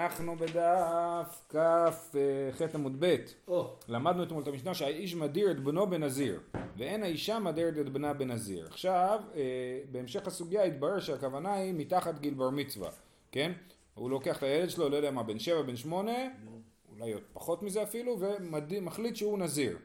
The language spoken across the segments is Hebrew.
אנחנו בדף כ"ח עמוד ב'. למדנו אתמול את המשנה שהאיש מדיר את בנו בנזיר, ואין האישה מדירת את בנה בנזיר. עכשיו, אה, בהמשך הסוגיה התברר שהכוונה היא מתחת גיל בר מצווה, כן? הוא לוקח את הילד שלו, לא יודע מה, בן שבע, בן שמונה, אולי עוד פחות מזה אפילו, ומחליט שהוא נזיר,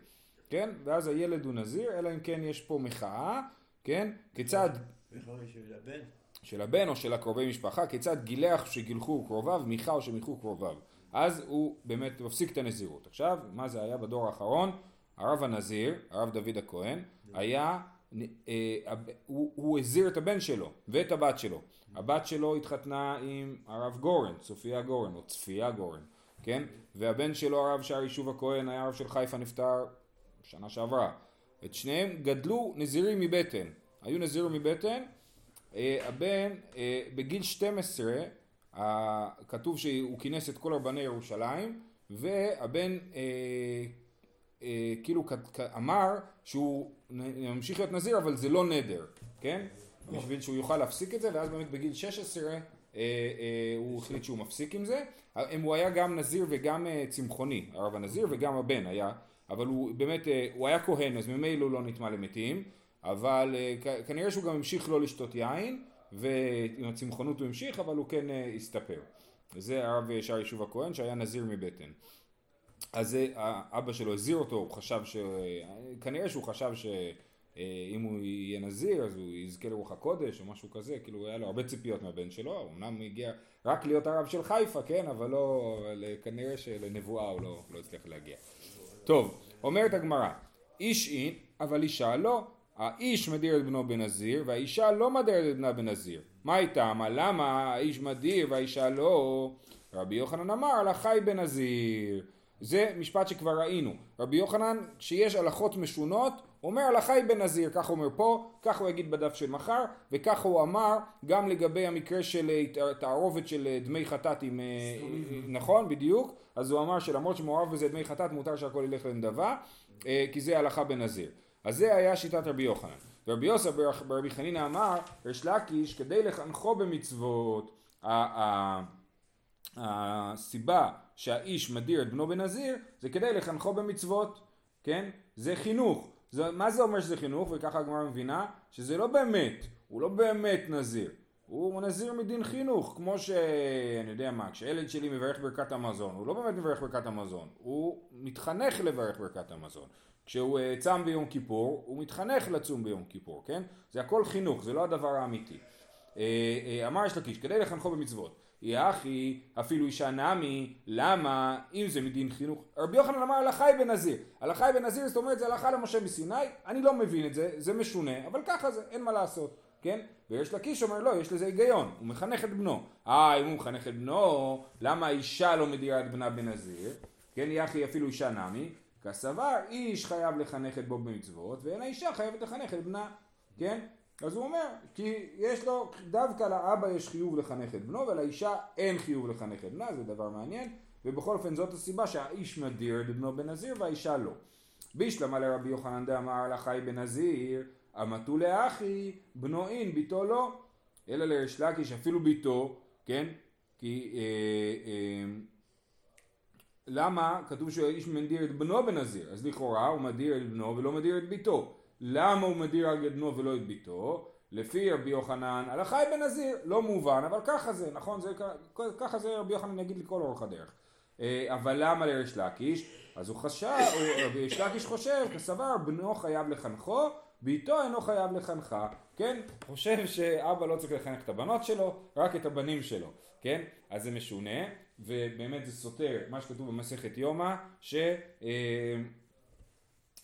כן? ואז הילד הוא נזיר, אלא אם כן יש פה מחאה, כן? כיצד בכלל של הבן. של הבן או של הקרובי משפחה, כיצד גילח שגילחו קרוביו, מיכה או שמיכו קרוביו. אז הוא באמת מפסיק את הנזירות. עכשיו, מה זה היה בדור האחרון? הרב הנזיר, הרב דוד הכהן, היה, אה, הוא, הזיר את הבן שלו ואת הבת שלו. הבת שלו התחתנה עם הרב גורן, צופיה גורן, או צפיה גורן, כן? והבן שלו, הרב שער יישוב הכהן, היה הרב של חיפה, נפטר שנה שעברה. את שניהם גדלו נזירים מבטן. היו נזירים מבטן, הבן אה, בגיל 12 אה, כתוב שהוא כינס את כל רבני ירושלים והבן אה, אה, כאילו אמר שהוא ימשיך להיות נזיר אבל זה לא נדר, כן? בשביל שהוא יוכל להפסיק את זה ואז באמת בגיל 16 אה, אה, הוא החליט שהוא מפסיק עם זה. אה, הוא היה גם נזיר וגם אה, צמחוני, הרב הנזיר וגם הבן היה, אבל הוא באמת, אה, הוא היה כהן אז ממילא הוא לא נטמע למתים אבל אה, כנראה שהוא גם המשיך לא לשתות יין, ועם הצמחונות הוא המשיך, אבל הוא כן אה, הסתפר. זה הרב שער יישוב הכהן שהיה נזיר מבטן. אז אה, אבא שלו הזהיר אותו, הוא חשב ש... כנראה שהוא חשב שאם הוא יהיה נזיר אז הוא יזכה לרוח הקודש או משהו כזה, כאילו היה לו הרבה ציפיות מהבן שלו, אמנם הגיע רק להיות הרב של חיפה, כן, אבל לא, אה, כנראה שלנבואה הוא לא, לא הצליח להגיע. טוב, אומרת הגמרא, איש אין, אבל אישה לא. האיש מדיר את בנו בנזיר, והאישה לא מדירת את בנה בנזיר. מה איתה? מה למה האיש מדיר והאישה לא? רבי יוחנן אמר, על החי בנזיר. זה משפט שכבר ראינו. רבי יוחנן, כשיש הלכות משונות, אומר על החי בנזיר, כך הוא אומר פה, כך הוא יגיד בדף של מחר, וכך הוא אמר גם לגבי המקרה של אה, תערובת של אה, דמי חטאת עם... אה, נכון, בדיוק. אז הוא אמר שלמרות שמעורב בזה דמי חטאת, מותר שהכל ילך לנדבה, כי זה הלכה בנזיר. אז זה היה שיטת רבי יוחנן. ורבי יוסף בר- ברבי חנינא אמר, ריש לקיש, כדי לחנכו במצוות, הסיבה שהאיש מדיר את בנו בנזיר, זה כדי לחנכו במצוות, כן? זה חינוך. זה, מה זה אומר שזה חינוך? וככה הגמרא מבינה, שזה לא באמת, הוא לא באמת נזיר. הוא נזיר מדין חינוך, כמו ש... אני יודע מה, כשילד שלי מברך ברכת המזון, הוא לא באמת מברך ברכת המזון, הוא מתחנך לברך ברכת המזון. כשהוא אה, צם ביום כיפור, הוא מתחנך לצום ביום כיפור, כן? זה הכל חינוך, זה לא הדבר האמיתי. אה, אה, אמר יש לקיש, כדי לחנכו במצוות. יחי, אפילו אישה נמי, למה, אם זה מדין חינוך, רבי יוחנן אמר הלכה היא בנזיר, הלכה היא בנזיר זאת אומרת זה הלכה למשה מסיני, אני לא מבין את זה, זה משונה, אבל ככה זה, אין מה לעשות, כן? ויש לקיש אומר לא, יש לזה היגיון, הוא מחנך את בנו, אה אם הוא מחנך את בנו, למה האישה לא מדירה את בנה בנזיר, כן יחי אפילו אישה נמי, כסבר איש חייב לחנך את בו במצוות, ואין האישה חייבת לחנך את בנה, כן? אז הוא אומר, כי יש לו, דווקא לאבא יש חיוב לחנך את בנו, ולאישה אין חיוב לחנך את בנה, זה דבר מעניין, ובכל אופן זאת הסיבה שהאיש מדיר את בנו בנזיר והאישה לא. בישלמה לרבי יוחנן דאמר לחי בנזיר, אמתו לאחי, בנו אין, ביתו לא. אלא לריש לקיש אפילו ביתו, כן? כי אה, אה, למה כתוב שהאיש מדיר את בנו בנזיר? אז לכאורה הוא מדיר את בנו ולא מדיר את ביתו. למה הוא מדיר רק את בנו ולא את ביתו? לפי רבי יוחנן, הלכה היא בנזיר, לא מובן, אבל ככה זה, נכון? זה, ככה זה רבי יוחנן יגיד לכל אורך הדרך. אה, אבל למה לריש לקיש? אז הוא חשב, רבי ריש לקיש חושב, כסבר, בנו חייב לחנכו, ביתו אינו חייב לחנכה, כן? חושב שאבא לא צריך לחנך את הבנות שלו, רק את הבנים שלו, כן? אז זה משונה, ובאמת זה סותר מה שכתוב במסכת יומא, ש... אה,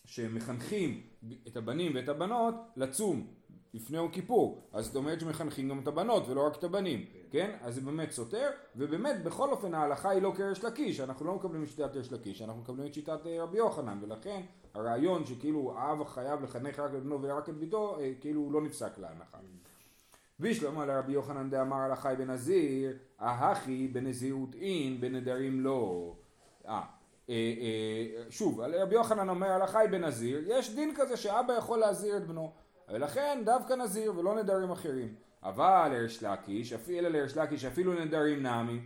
שמחנכים את הבנים ואת הבנות לצום לפני יום כיפור, אז זאת אומרת שמחנכים גם את הבנות ולא רק את הבנים, כן? אז זה באמת סותר, ובאמת בכל אופן ההלכה היא לא כריש לקיש, אנחנו לא מקבלים את שיטת ריש לקיש, אנחנו מקבלים את שיטת אה, רבי יוחנן, ולכן הרעיון שכאילו האב חייב לחנך רק את בנו ורק את ביתו, אה, כאילו הוא לא נפסק להנחה. וישלמה לרבי יוחנן דאמר על החי בנזיר, ההכי בנזירות אין, בנדרים לא. אה, אה, אה, שוב, רבי יוחנן אומר על החי בנזיר, יש דין כזה שאבא יכול להזהיר את בנו, ולכן דווקא נזיר ולא נדרים אחרים. אבל לריש לקיש, אלא לריש לקיש אפילו נדרים נמי,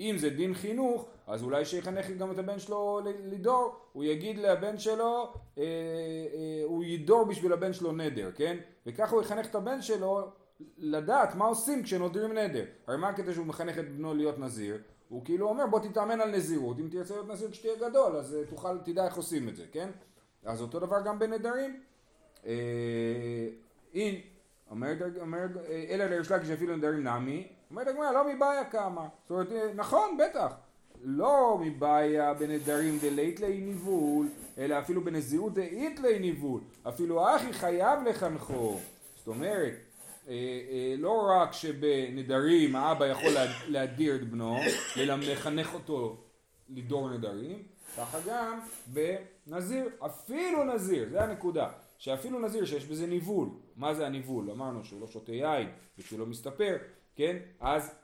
אם זה דין חינוך, אז אולי שיחנך גם את הבן שלו לדור, הוא יגיד לבן שלו, אה, אה, הוא ידור בשביל הבן שלו נדר, כן? וככה הוא יחנך את הבן שלו לדעת מה עושים כשנודרים נדר. הרי מה הקטע שהוא מחנך את בנו להיות נזיר? הוא כאילו אומר בוא תתאמן על נזירות, אם תרצה להיות נזיר כשתהיה גדול אז uh, תוכל, תדע איך עושים את זה, כן? אז אותו דבר גם בנדרים. אה, אין, אומר, אומר, אלא לריש לקיש אפילו נדרים נמי, אומרת הגמרא לא מבעיה כמה. זאת אומרת, נכון, בטח. לא מבעיה בנדרים דלית לי ניבול, אלא אפילו בנזירות דאית לי ניבול. אפילו אחי חייב לחנכו. זאת אומרת, אה, אה, לא רק שבנדרים האבא יכול להדיר את בנו, אלא לחנך אותו לדור נדרים, ככה גם בנזיר, אפילו נזיר, זה הנקודה, שאפילו נזיר שיש בזה ניבול, מה זה הניבול? אמרנו שהוא לא שותה יין ושהוא לא מסתפר, כן? אז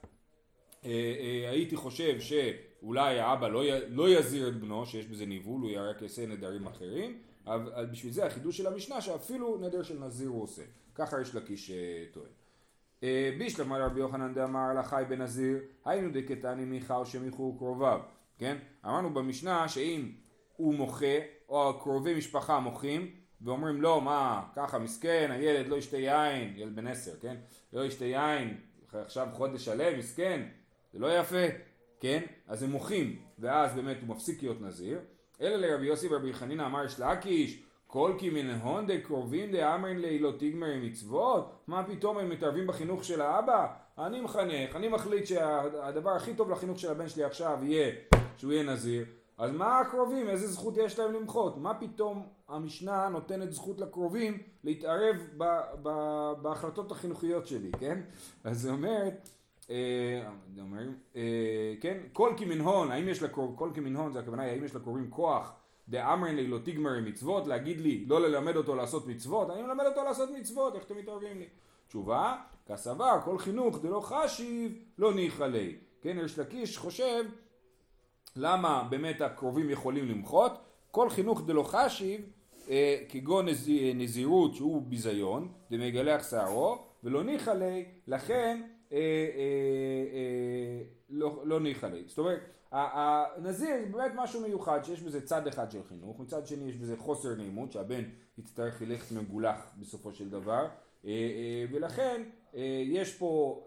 אה, אה, הייתי חושב שאולי האבא לא, י, לא יזיר את בנו, שיש בזה ניבול, הוא רק יעשה נדרים אחרים, אבל בשביל זה החידוש של המשנה שאפילו נדר של נזיר הוא עושה. ככה יש לקיש אה, טוען. אה, בישלמה לרבי יוחנן דאמר לחי בנזיר, היינו דקתני מיכה או שמיכו קרוביו, כן? אמרנו במשנה שאם הוא מוחה, או קרובי משפחה מוחים, ואומרים לו מה, ככה מסכן, הילד לא ישתה יין, ילד בן עשר, כן? לא ישתה יין, עכשיו חודש שלם, מסכן, זה לא יפה, כן? אז הם מוחים, ואז באמת הוא מפסיק להיות נזיר. אלא לרבי יוסי ורבי חנינא אמר יש לאקיש, כל כי מן הון דקרובים דאמרין לי לא תגמר מצוות? מה פתאום הם מתערבים בחינוך של האבא? אני מחנך, אני מחליט שהדבר הכי טוב לחינוך של הבן שלי עכשיו יהיה שהוא יהיה נזיר. אז מה הקרובים, איזה זכות יש להם למחות? מה פתאום המשנה נותנת זכות לקרובים להתערב ב, ב, בהחלטות החינוכיות שלי, כן? אז זה אומרת, אה, אומר, אה, כן, כל כמנהון, האם יש לקרוב, כל כמנהון זה הכוונה, האם יש לקרובים כוח דאמרין לי לא תגמרי מצוות, להגיד לי לא ללמד אותו לעשות מצוות, אני מלמד אותו לעשות מצוות, איך אתם מתערבים לי? תשובה, כסבר, כל חינוך דלא חשיב, לא ניחא לי. כן, יש לקיש חושב למה באמת הקרובים יכולים למחות? כל חינוך דלא חשיב, אה, כגון נז, נזירות שהוא ביזיון, דמגלח שערו, ולא ניחא לי, לכן אה, אה, אה, לא, לא ניחא לי. זאת אומרת, הנזיר באמת משהו מיוחד שיש בזה צד אחד של חינוך, מצד שני יש בזה חוסר נעימות שהבן יצטרך ללכת מגולח בסופו של דבר אה, אה, ולכן יש פה,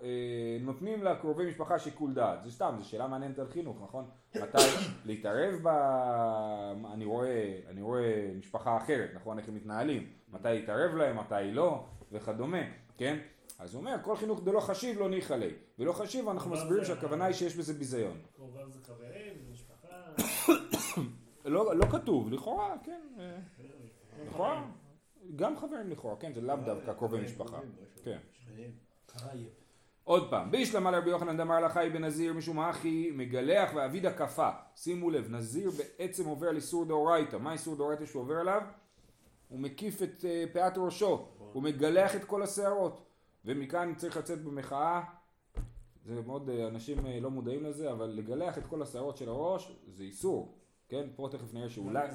נותנים לקרובי משפחה שיקול דעת, זה סתם, זו שאלה מעניינת על חינוך, נכון? מתי להתערב ב... אני רואה, אני רואה משפחה אחרת, נכון? איך הם מתנהלים, מתי להתערב להם, מתי לא, וכדומה, כן? אז הוא אומר, כל חינוך דלא חשיב לא ניחא ליה. ולא חשיב, אנחנו מסבירים שהכוונה היא שיש בזה ביזיון. קרוביו זה חברים, זה משפחה. לא, לא כתוב, לכאורה, כן. אה, לכאורה. גם חברים לכאורה, כן, זה לאו דווקא קרובי משפחה. כן. עוד פעם, בישלמה לרבי יוחנן דמר לחי בנזיר משום אחי מגלח ואביד הקפה. שימו לב, נזיר בעצם עובר על איסור דאורייתא. מה איסור דאורייתא שהוא עובר עליו? הוא מקיף את אה, פאת ראשו, הוא מגלח את כל השערות. ומכאן צריך לצאת במחאה, זה מאוד, אה, אנשים אה, לא מודעים לזה, אבל לגלח את כל השערות של הראש זה איסור, כן? פה תכף נראה שאולי...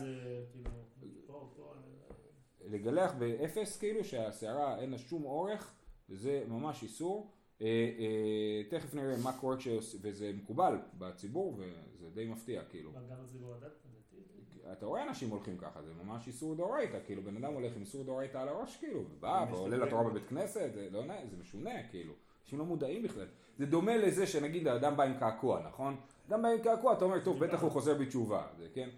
לגלח באפס כאילו, שהשערה אין לה שום אורך, זה ממש איסור. אה, תכף נראה מה קורה כש... וזה מקובל בציבור וזה די מפתיע כאילו. הדת? אתה רואה אנשים הולכים ככה, זה ממש איסור דאורייתא, כאילו בן אדם הולך עם איסור דאורייתא על הראש, כאילו, ובא ועולה לתורה בבית כנסת, זה לא זה משונה, כאילו, אנשים לא מודעים בכלל. זה דומה לזה שנגיד האדם בא עם קעקוע, נכון? אדם בא עם קעקוע, אתה אומר, טוב, בטח הוא חוזר בתשובה, זה כן?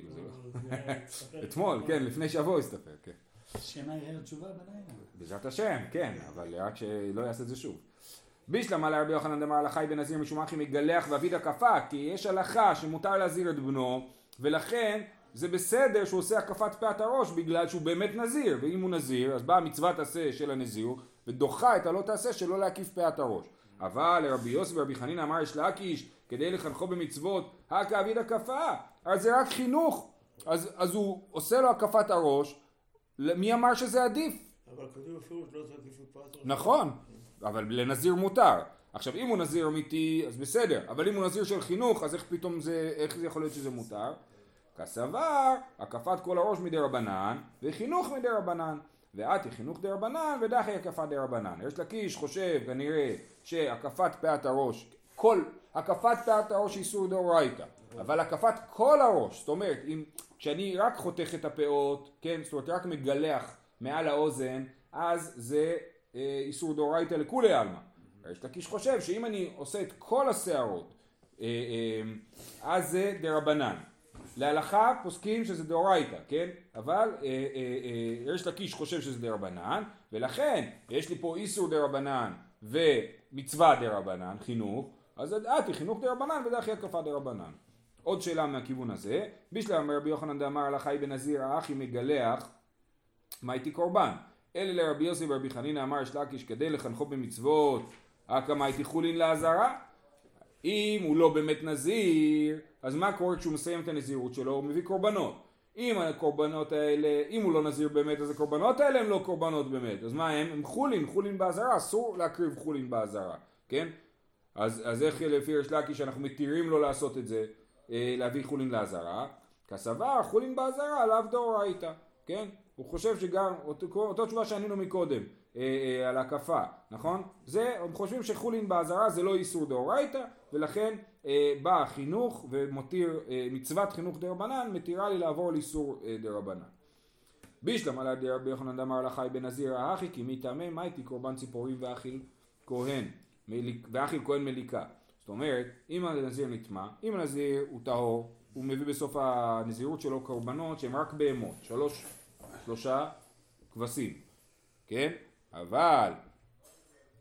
כאילו זה לא... אתמול, כן, לפני שבוע הסתפר, כן. שמא יראה תשובה בלילה. בעזרת השם, כן, אבל רק שלא יעשה את זה שוב. בישלמה לרבי יוחנן דמר לחי בנזיר משום אחי מגלח ואביד הקפה כי יש הלכה שמותר להזהיר את בנו ולכן זה בסדר שהוא עושה הקפת פאת הראש בגלל שהוא באמת נזיר ואם הוא נזיר אז באה מצוות עשה של הנזיר ודוחה את הלא תעשה שלא להקיף פאת הראש אבל לרבי יוסף ורבי חנין אמר יש להקיש כדי לחנכו במצוות הקה אביד הקפה אז זה רק חינוך. אז, אז הוא עושה לו הקפת הראש. מי אמר שזה עדיף? אבל כתוב אפשרות לא תקיפו הראש נכון אבל לנזיר מותר. עכשיו אם הוא נזיר אמיתי אז בסדר, אבל אם הוא נזיר של חינוך אז איך פתאום זה, איך זה יכול להיות שזה מותר? כסבר, הקפת כל הראש מדי רבנן וחינוך מדי רבנן. ואתי חינוך די רבנן ודחי הקפת די רבנן. יש לקיש חושב כנראה שהקפת פאת הראש, כל הקפת פאת הראש איסור דאורייתא, אבל הקפת כל הראש, זאת אומרת, אם, כשאני רק חותך את הפאות, כן, זאת אומרת רק מגלח מעל האוזן, אז זה אה, איסור דאורייתא לכולי עלמא. יש לקיש חושב שאם אני עושה את כל השערות, אה, אה, אז זה דרבנן. להלכה פוסקים שזה דאורייתא, כן? אבל אה, אה, אה, יש לקיש חושב שזה דרבנן, ולכן יש לי פה איסור דרבנן ומצווה דרבנן, חינוך, אז דעתי חינוך דרבנן ודחי הקפה דרבנן. עוד שאלה מהכיוון הזה, בשלם רבי יוחנן דאמר הלכה היא בנזיר האחי מגלח, מה איתי קורבן? אלה לרבי יוסי ורבי חנינא אמר יש לקיש כדי לחנכו במצוות, הקמה איתי חולין לעזרה? אם הוא לא באמת נזיר, אז מה קורה כשהוא מסיים את הנזירות שלו? הוא מביא קורבנות. אם הקורבנות האלה, אם הוא לא נזיר באמת, אז הקורבנות האלה הם לא קורבנות באמת. אז מה הם? הם חולין, חולין באזהרה, אסור להקריב חולין באזהרה, כן? אז, אז איך לפי ריש לקיש אנחנו מתירים לו לעשות את זה, להביא חולין לאזהרה? כסבר חולין באזהרה לאו דאורייתא, כן? הוא חושב שגם, אותו, אותו תשובה שענינו מקודם, אה, אה, על הקפה, נכון? זה, הם חושבים שחולין באזהרה זה לא איסור דאורייתא, ולכן אה, בא החינוך ומותיר, אה, מצוות חינוך דרבנן, מתירה לי לעבור לאיסור אה, דרבנן. בישלם על ידי רבי יוחנן דמר לחי בנזיר האחי כי מטעמי מה הייתי קורבן ציפורים ואכיל כהן מליק, ואכיל כהן מליקה זאת אומרת אם הנזיר נטמע אם הנזיר הוא טהור הוא מביא בסוף הנזירות שלו קורבנות שהם רק בהמות שלוש שלושה כבשים כן? אבל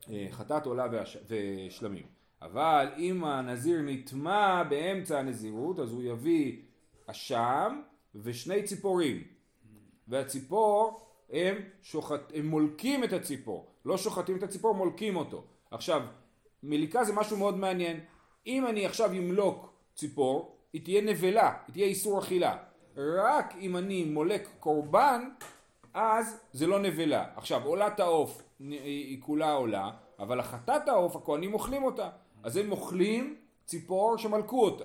אה, חטאת עולה והש... ושלמים. אבל אם הנזיר נטמע באמצע הנזירות אז הוא יביא אשם ושני ציפורים. והציפור הם, שוחט, הם מולקים את הציפור, לא שוחטים את הציפור, מולקים אותו. עכשיו, מליקה זה משהו מאוד מעניין. אם אני עכשיו אמלוק ציפור, היא תהיה נבלה, היא תהיה איסור אכילה. רק אם אני מולק קורבן, אז זה לא נבלה. עכשיו, עולת העוף היא כולה עולה, אבל החטאת העוף, הכהנים אוכלים אותה. אז הם אוכלים ציפור שמלקו אותה.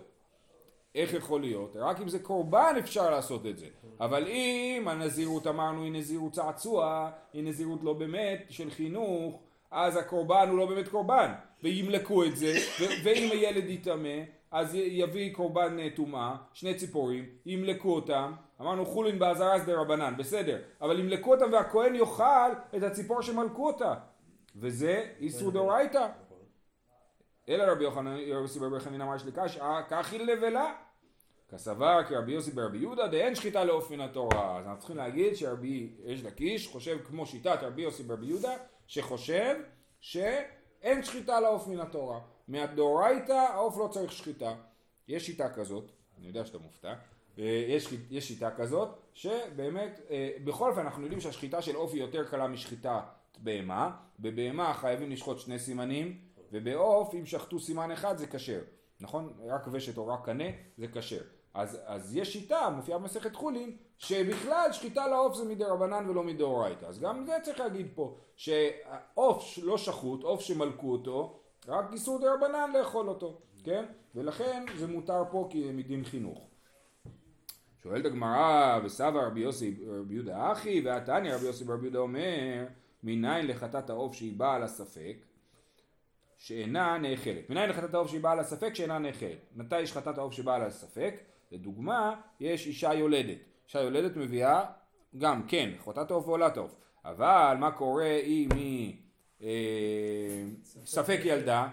איך יכול להיות? רק אם זה קורבן אפשר לעשות את זה. אבל אם הנזירות אמרנו היא נזירות צעצוע, היא נזירות לא באמת של חינוך, אז הקורבן הוא לא באמת קורבן. וימלקו את זה, ואם הילד יטמא, אז יביא קורבן אה, טומאה, שני ציפורים, ימלקו אותם, אמרנו חולין באזהרה אז דרבנן, בסדר, אבל ימלקו אותם והכהן יאכל את הציפור שמלקו אותה. וזה איסור דאורייתא. אלא רבי יוחנן, יוסי ברבי חנין אמר יש לקש, כך היא לבלה. כסבר כרבי יוסי ברבי יהודה דאין שחיטה לאופן התורה. אז אנחנו צריכים להגיד שרבי יש לקיש חושב כמו שיטת רבי יוסי ברבי יהודה, שחושב שאין שחיטה לעוף מן התורה. מהדאורייתא העוף לא צריך שחיטה. יש שיטה כזאת, אני יודע שאתה מופתע, יש, יש שיטה כזאת, שבאמת, אה, בכל אופן אנחנו יודעים שהשחיטה של עוף היא יותר קלה משחיטת בהמה. בבהמה חייבים לשחוט שני סימנים, ובעוף אם שחטו סימן אחד זה כשר, נכון? רק ושת או רק קנה זה כשר. אז, אז יש שיטה, מופיעה במסכת חולין, שבכלל שחיטה לעוף זה מדי רבנן ולא מדאורייתא. אז גם זה צריך להגיד פה, שעוף לא שחוט, עוף שמלקו אותו, רק איסור דה רבנן לאכול אותו, כן? ולכן זה מותר פה כי מדין חינוך. שואלת הגמרא, וסבא רבי יוסי רבי יהודה אחי, והתניא רבי יוסי רבי יהודה אומר, מניין לחטאת העוף שהיא באה על הספק, שאינה נאכלת. מניין לחטאת העוף שהיא באה על הספק שאינה נאכלת. מתי יש חטאת העוף שבאה על הספק? לדוגמה, יש אישה יולדת. אישה יולדת מביאה גם, כן, חטאת העוף ועולת העוף. אבל מה קורה אם היא אה, ספק ילדה,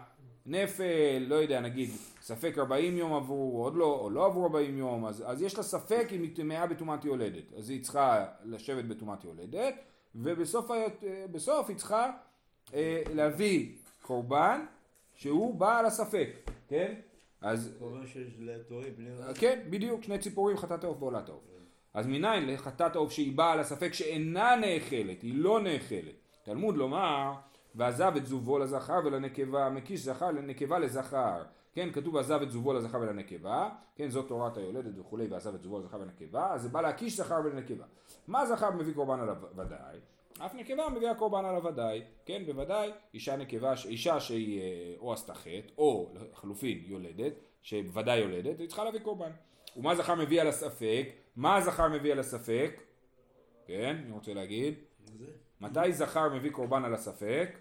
נפל, לא יודע, נגיד, ספק 40 יום עברו, עוד לא, או לא עברו 40 יום, אז, אז יש לה ספק אם היא טמאה בטומאת יולדת. אז היא צריכה לשבת בטומאת יולדת, ובסוף בסוף היא צריכה אה, להביא קורבן שהוא בעל הספק, כן? אז... קורבן שיש לתורים בני רב. כן, בדיוק, שני ציפורים, חטאת העוף ועולת העוף. אז מניין לחטאת העוף שהיא באה על הספק שאינה נאכלת, היא לא נאכלת. תלמוד לומר, ועזב את זובו לזכר ולנקבה, מקיש זכר לנקבה לזכר. כן, כתוב עזב את זובו לזכר ולנקבה, כן, זאת תורת היולדת וכולי, ועזב את זובו לזכר ולנקבה, אז זה בא להקיש זכר ולנקבה. מה זכר מביא קורבן עליו ודאי? אף נקבה מביאה קורבן עליו ודאי, כן, בוודאי, אישה נקבה, אישה שהיא אה, או עשתה חטא, או לחלופין יולדת, שבוודאי יולדת, היא צריכה להביא קורבן. ומה זכר מביא על הספק? מה זכר מביא על הספק? כן, אני רוצה להגיד. מתי זכר מביא קורבן על הספק?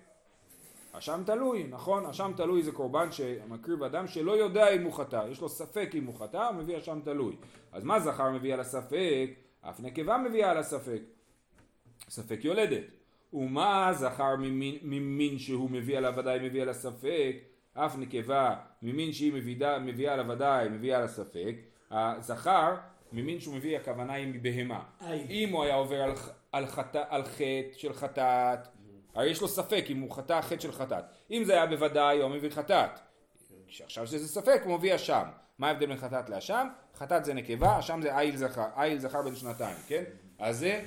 אשם תלוי, נכון? אשם תלוי זה קורבן שמקריב אדם שלא יודע אם הוא חטא, יש לו ספק אם הוא חטא, הוא מביא אשם תלוי. אז מה זכר מביא על הספק? אף נקבה מביאה על הספק. ספק יולדת. ומה זכר ממין, ממין שהוא מביא עליו ודאי מביא על הספק? אף נקבה ממין שהיא מביאה, מביאה על הוודאי מביאה על הספק. הזכר ממין שהוא מביא הכוונה היא מבהמה. אם הוא היה עובר על, על, חטא, על חטא של חטאת, הרי יש לו ספק אם הוא חטא חטא של חטאת. אם זה היה בוודאי הוא מביא חטאת. עכשיו שזה ספק הוא מביא אשם. מה ההבדל בין חטאת לאשם? חטאת זה נקבה, אשם זה איל זכר, איל זכר בן שנתיים, כן? אז זה,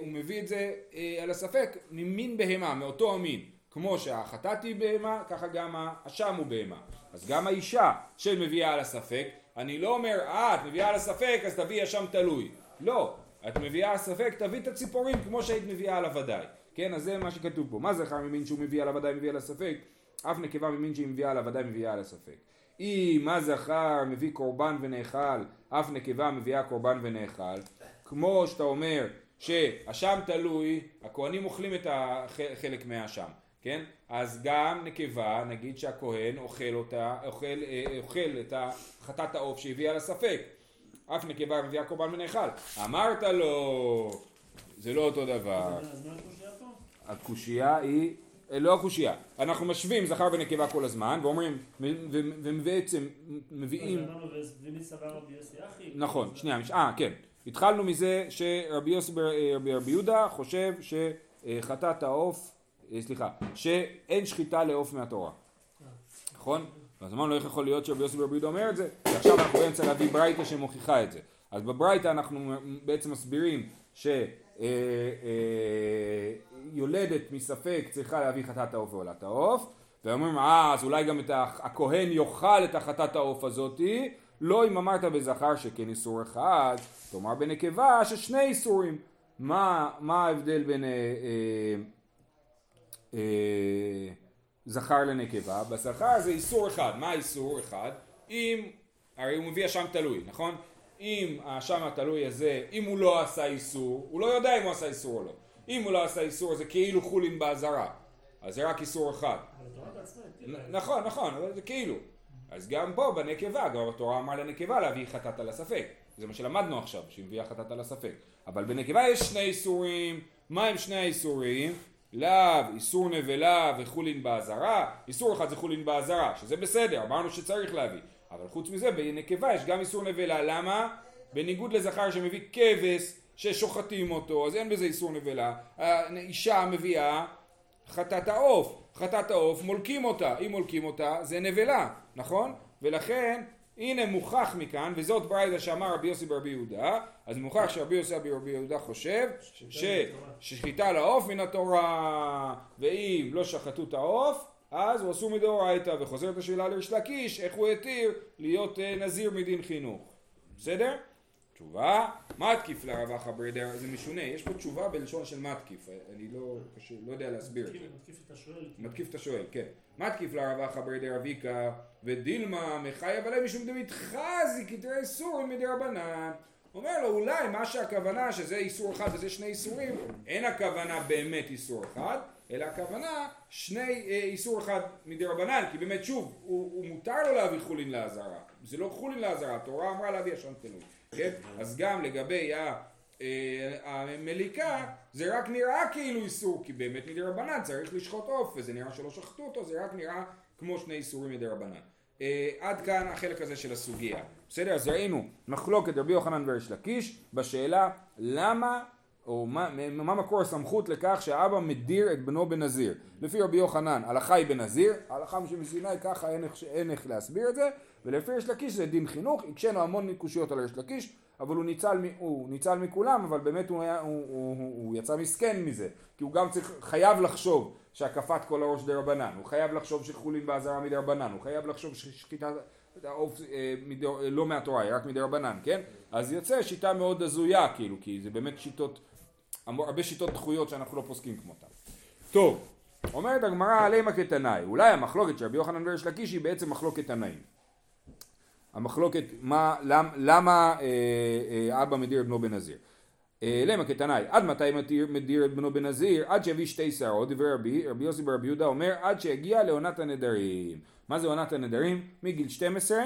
הוא מביא את זה אה, על הספק ממין בהמה, מאותו המין. כמו שהחטאת היא בהמה, ככה גם האשם הוא בהמה. אז גם האישה שמביאה על הספק, אני לא אומר, אה, את מביאה על הספק, אז תביאי אשם תלוי. לא, את מביאה על הספק, תביא את הציפורים כמו שהיית מביאה על הוודאי. כן, אז זה מה שכתוב פה. מה זכר ממין שהוא מביא על הוודאי מביא על הספק? אף נקבה ממין שהיא מביאה על הוודאי מביאה על הספק. אם מה זכר מביא קורבן ונאכל, אף נקבה מביאה קורבן ונאכל. כמו שאתה אומר שאשם תלוי, הכהנים אוכלים את החלק מהאשם, כן? אז גם נקבה, נגיד שהכהן אוכל אותה, אוכל, אה, אוכל את חטאת העוף שהביאה לספק. אף נקבה מביאה קורבן ונאכל. אמרת לו, זה לא אותו דבר. אז מה הקושייה פה? הקושייה היא, אה, לא הקושייה, אנחנו משווים זכר ונקבה כל הזמן ואומרים, ובעצם מביאים? נכון, שנייה, אה כן, התחלנו מזה שרבי יוסי אה, רבי רבי יהודה חושב שחטאת העוף, אה, סליחה, שאין שחיטה לעוף מהתורה, נכון? אז אמרנו איך יכול להיות שרבי יוסי ברבי יהודה אומר את זה, ועכשיו אנחנו באמצע להביא ברייתא שמוכיחה את זה. אז בברייתא אנחנו בעצם מסבירים ש... אה, מספק צריכה להביא חטאת העוף ועולת העוף ואומרים אה אז אולי גם את הכהן יאכל את החטאת העוף הזאתי לא אם אמרת בזכר שכן איסור אחד תאמר בנקבה ששני איסורים מה, מה ההבדל בין אה, אה, אה, זכר לנקבה? בזכר זה איסור אחד מה האיסור אחד? אם הרי הוא מביא אשם תלוי נכון? אם האשם התלוי הזה, אם הוא לא עשה איסור, הוא לא יודע אם הוא עשה איסור או לא. אם הוא לא עשה איסור זה כאילו חולין באזהרה. אז זה רק איסור אחד. נכון, נכון, זה כאילו. אז גם פה בנקבה, גם התורה אמרה לנקבה להביא חטאת על הספק. זה מה שלמדנו עכשיו, שהיא מביאה חטאת על הספק. אבל בנקבה יש שני איסורים. מה הם שני האיסורים? לאו, איסור נבלה וחולין באזהרה. איסור אחד זה חולין באזהרה, שזה בסדר, אמרנו שצריך להביא. אבל חוץ מזה, בנקבה יש גם איסור נבלה. למה? בניגוד לזכר שמביא כבש ששוחטים אותו, אז אין בזה איסור נבלה. האישה מביאה חטאת העוף. חטאת העוף מולקים אותה, אם מולקים אותה זה נבלה, נכון? ולכן הנה מוכח מכאן, וזאת ברייתא שאמר רבי יוסי ברבי יהודה, אז מוכח שרבי יוסי ברבי יהודה חושב ששחיטה על העוף מן התורה, ואם לא שחטו את העוף, אז הוא אסור מדאורייתא, וחוזרת השאלה לריש לקיש, איך הוא התיר להיות אה, נזיר מדין חינוך. בסדר? תשובה, מתקיף לרב אחא ברדר, זה משונה, יש פה תשובה בלשון של מתקיף, אני לא, קשה, לא יודע להסביר את זה. מתקיף- את השואל. מתקיף את השואל, כן. מתקיף לרב אחא ברדר אביקה ודילמה מחייב עליהם משום דמתחזי כתרי מדי רבנן. אומר לו אולי מה שהכוונה שזה איסור אחד וזה שני איסורים, אין הכוונה באמת איסור אחד, אלא הכוונה שני אה, איסור אחד מדי רבנן, כי באמת שוב, הוא, הוא מותר לו להביא חולין לאזהרה, זה לא חולין לאזהרה, התורה אמרה להביא אשם תלוי, כן? אז גם לגבי ה... אה, המליקה זה רק נראה כאילו איסור כי באמת מדי רבנן צריך לשחוט עוף וזה נראה שלא שחטו אותו זה רק נראה כמו שני איסורים מדי רבנן. אה, עד כאן החלק הזה של הסוגיה. בסדר? אז ראינו מחלוקת רבי יוחנן וריש לקיש בשאלה למה או מה, מה מקור הסמכות לכך שהאבא מדיר את בנו בנזיר. לפי רבי יוחנן הלכה היא בנזיר ההלכה מסיני ככה אין איך להסביר את זה ולפי ריש לקיש זה דין חינוך הקשינו המון קושיות על ריש לקיש אבל הוא ניצל, הוא ניצל מכולם, אבל באמת הוא, היה, הוא, הוא, הוא, הוא יצא מסכן מזה, כי הוא גם צריך, חייב לחשוב שהקפת כל הראש דה רבנן, הוא חייב לחשוב שחולין באזהרה מדי רבנן, הוא חייב לחשוב ששחיטה העוף אה, אה, לא מהתורה, היא רק מדי רבנן, כן? אז יוצא שיטה מאוד הזויה, כאילו, כי זה באמת שיטות, הרבה שיטות דחויות שאנחנו לא פוסקים כמותן. טוב, אומרת הגמרא עלימה כתנאי, אולי המחלוקת של רבי יוחנן וריש לקיש היא בעצם מחלוקת תנאים. המחלוקת מה, למ, למה אה, אה, אבא מדיר את בנו בנזיר. אה, למה כתנאי, עד מתי מתיר, מדיר את בנו בנזיר? עד שיביא שתי שערות, דברי רבי, רבי יוסי ברבי יהודה אומר, עד שיגיע לעונת הנדרים. מה זה עונת הנדרים? מגיל 12,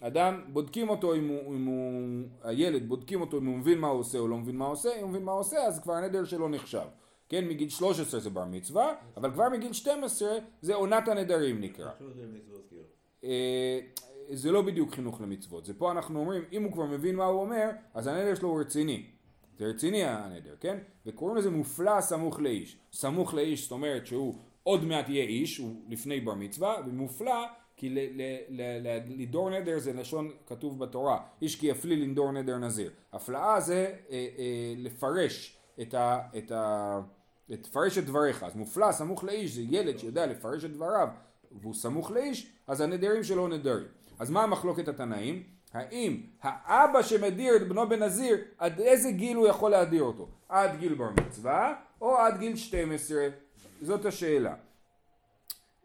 אדם, בודקים אותו אם הוא, אם הוא, הילד, בודקים אותו אם הוא מבין מה הוא עושה או לא מבין מה הוא עושה, אם הוא מבין מה הוא עושה, אז כבר הנדר שלו נחשב. כן, מגיל 13 זה בר מצווה, אבל כבר מגיל 12 זה עונת הנדרים נקרא. זה לא בדיוק חינוך למצוות, זה פה אנחנו אומרים, אם הוא כבר מבין מה הוא אומר, אז הנדר שלו הוא רציני. זה רציני הנדר, כן? וקוראים לזה מופלא סמוך לאיש. סמוך לאיש זאת אומרת שהוא עוד מעט יהיה איש, הוא לפני בר מצווה, ומופלא כי ל- ל- ל- ל- לדור נדר זה לשון כתוב בתורה, איש כי יפלי לנדור נדר נזיר. הפלאה זה אה, אה, לפרש את ה... את ה לפרש את דבריך, אז מופלא סמוך לאיש זה ילד שיודע לפרש את דבריו והוא סמוך לאיש, אז הנדרים שלו נדרים. אז מה המחלוקת התנאים? האם האבא שמדיר את בנו בנזיר, עד איזה גיל הוא יכול להדיר אותו? עד גיל בר מצווה או עד גיל 12? זאת השאלה.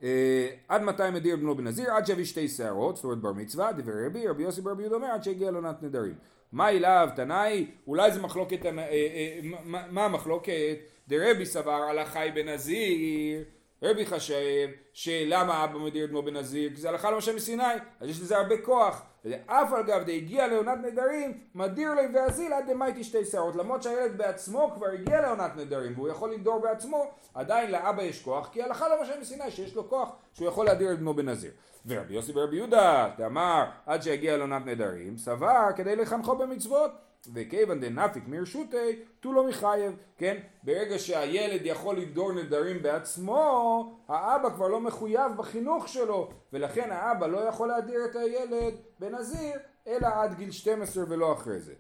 אה, עד מתי מדיר בנו בנזיר? עד שיביא שתי שערות, זאת אומרת בר מצווה, דברי רבי, רבי יוסי ברבי יהודה אומר עד שיגיע לעונת נדרים. מה אליו תנאי? אולי זה מחלוקת, אה, אה, מה המחלוקת? דרבי סבר על החי בנזיר, רבי חשב שלמה אבא מדיר את בנו בנזיר? כי זה הלכה למשה מסיני, אז יש לזה הרבה כוח. ואף על גב דהגיע לעונת נדרים, מדיר לי ואזיל עד דמייתי שתי שערות. למרות שהילד בעצמו כבר הגיע לעונת נדרים והוא יכול לדור בעצמו, עדיין לאבא יש כוח, כי הלכה למשה מסיני שיש לו כוח שהוא יכול להדיר את בנו בנזיר. ורבי יוסי ורבי יהודה, דאמר עד שיגיע לעונת נדרים, סבר כדי לחנכו במצוות. וכיוון דנפיק מרשותי, תו לא מחייב, כן? ברגע שהילד יכול לדור נדרים בעצמו, האבא כבר לא מחויב בחינוך שלו, ולכן האבא לא יכול להדיר את הילד בנזיר, אלא עד גיל 12 ולא אחרי זה.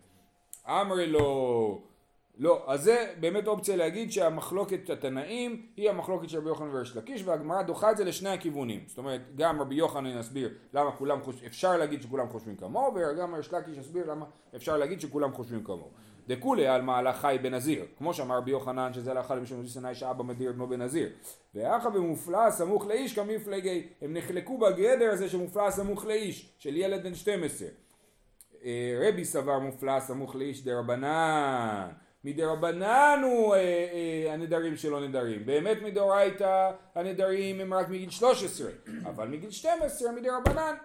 אמרי לו, לא, אז זה באמת אופציה להגיד שהמחלוקת התנאים היא המחלוקת של רבי יוחנן וריש לקיש והגמרא דוחה את זה לשני הכיוונים. זאת אומרת גם רבי יוחנן יסביר למה כולם חושבים, אפשר להגיד שכולם חושבים כמוהו וגם ריש לקיש יסביר למה אפשר להגיד שכולם חושבים כמוהו. דכולי על מהלך חי בנזיר כמו שאמר רבי יוחנן שזה הלכה למשום סיני שאבא מדיר בנו בנזיר ואחא במופלא סמוך לאיש כמפלגי הם נחלקו בגדר הזה שמופלא סמוך לאיש של ילד בן 12 אה, רבי סבר מופלא סמוך לאיש דרבנן מדרבנן הוא אה, אה, הנדרים שלו נדרים. באמת מדאורייתא הנדרים הם רק מגיל 13 אבל מגיל 12 מדרבנן.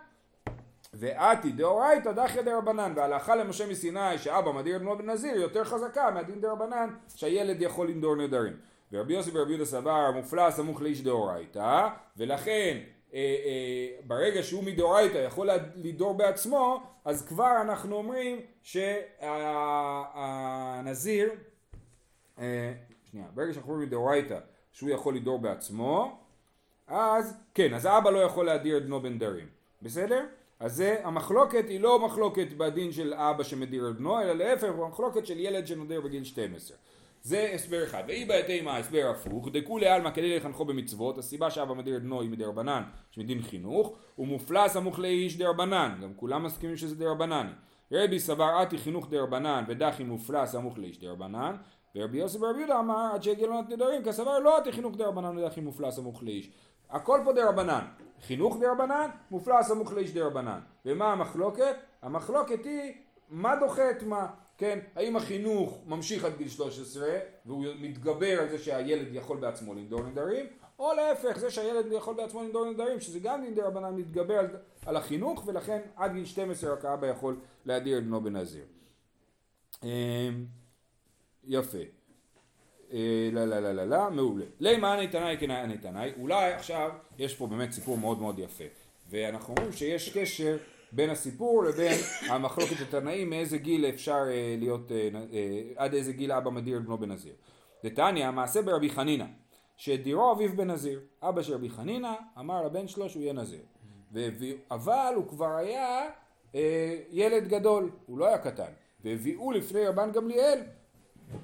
ואתי דאורייתא דחיא דרבנן. וההלכה למשה מסיני שאבא מדיר את בנו בנזיר יותר חזקה מהדין דרבנן שהילד יכול לנדור נדרים. ורבי יוסי ורבי יהודה סבר מופלא סמוך לאיש דאורייתא. ולכן ברגע שהוא מדאורייתא יכול לדור בעצמו אז כבר אנחנו אומרים שהנזיר אה, שנייה ברגע שאנחנו אומרים מדאורייתא שהוא יכול לדור בעצמו אז כן אז האבא לא יכול להדיר את בנו בנדרים בסדר? אז זה המחלוקת היא לא מחלוקת בדין של אבא שמדיר את בנו אלא להפך הוא מחלוקת של ילד שנודר בגיל 12 זה הסבר אחד. ואי בעתי מה הסבר הפוך, דכולי עלמא כדי לחנכו במצוות, הסיבה שאבא מדיר היא מדרבנן, שמדין חינוך, ומופלא סמוך לאיש דרבנן, גם כולם מסכימים שזה דרבנן. רבי סבר עתי חינוך דרבנן ודחי מופלא סמוך לאיש דרבנן, ורבי יוסי ברבי יהודה אמר עד שיגיע לעונת נדרים, כסבר לא עתי חינוך דרבנן ודחי מופלא סמוך לאיש. הכל פה דרבנן. חינוך דרבנן, מופלא סמוך לאיש דרבנן. ומה המחלוקת? המחלוקת היא מה דוחה את מה. כן, האם החינוך ממשיך עד גיל 13 והוא מתגבר על זה שהילד יכול בעצמו לנדור נדרים, או להפך, זה שהילד יכול בעצמו לנדור נדרים, שזה גם דין דרבנן מתגבר על, על החינוך, ולכן עד גיל 12 רק האבא יכול להדיר את בנו בנזיר. אמ, יפה. לא לא לא לא לא, מעולה. לימה נתנאי כנאי נתנאי, אולי עכשיו יש פה באמת סיפור מאוד מאוד יפה, ואנחנו אומרים שיש קשר בין הסיפור לבין המחלוקת התנאים מאיזה גיל אפשר אה, להיות, אה, אה, עד איזה גיל אבא מדיר את בנו בנזיר. דתניא, המעשה ברבי חנינא, שדירו אביו בנזיר. אבא של רבי חנינא אמר לבן שלו שהוא יהיה נזיר. אבל הוא כבר היה ילד גדול, הוא לא היה קטן. והביאו לפני רבן גמליאל,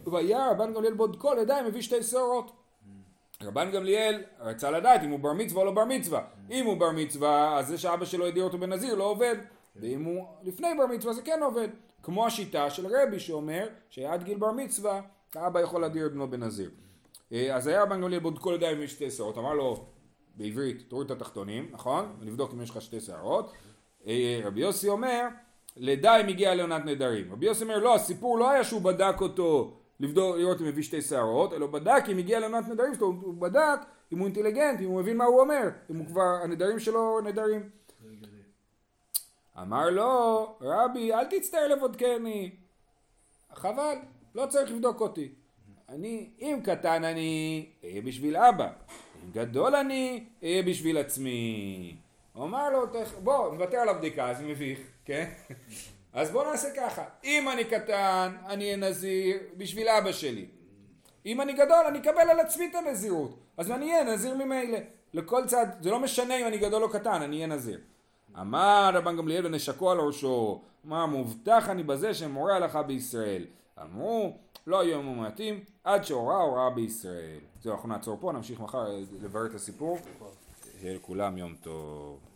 והיה רבן גמליאל בודקו לידיים הביא שתי שערות. רבן גמליאל רצה לדעת אם הוא בר מצווה או לא בר מצווה. אם הוא בר מצווה, אז זה שאבא שלו הדיר אותו בנזיר לא עובד. ואם הוא לפני בר מצווה זה כן עובד. כמו השיטה של רבי שאומר שעד גיל בר מצווה האבא יכול להדיר את בנו בנזיר. אה, אז היה רבן גמליאל בודקו לידיים עם שתי שערות, אמר לו בעברית תוריד את התחתונים, נכון? נבדוק אם יש לך שתי שערות. אה, רבי יוסי אומר לידה אם הגיע לעונת נדרים. רבי יוסי אומר לא, הסיפור לא היה שהוא בדק אותו לבדוק, לראות אם הביא שתי שערות, אלא בדק אם הגיע לעונת נדרים, אומרת, הוא בדק אם הוא אינטליגנט, אם הוא מבין מה הוא אומר, אם הוא כבר, הנדרים שלו נדרים. אמר לו, רבי, אל תצטער לבודקני. חבל, לא צריך לבדוק אותי. אני, אם קטן אני, אהיה בשביל אבא. אם גדול אני, אהיה בשביל עצמי. הוא אמר לו, "תח- בוא, נוותר על הבדיקה, זה מביך, כן? אז בוא נעשה ככה, אם אני קטן, אני אהיה נזיר בשביל אבא שלי. אם אני גדול, אני אקבל על עצמי את הנזירות. אז אני אהיה נזיר ממילא. לכל צד, זה לא משנה אם אני גדול או קטן, אני אהיה נזיר. אמר רבן גמליאל ונשקו על ראשו, אמר מובטח אני בזה שמורה הלכה בישראל. אמרו, לא היו מעטים, עד שהורה הוראה בישראל. זהו, אנחנו נעצור פה, נמשיך מחר לברר את הסיפור. שיהיה לכולם יום טוב.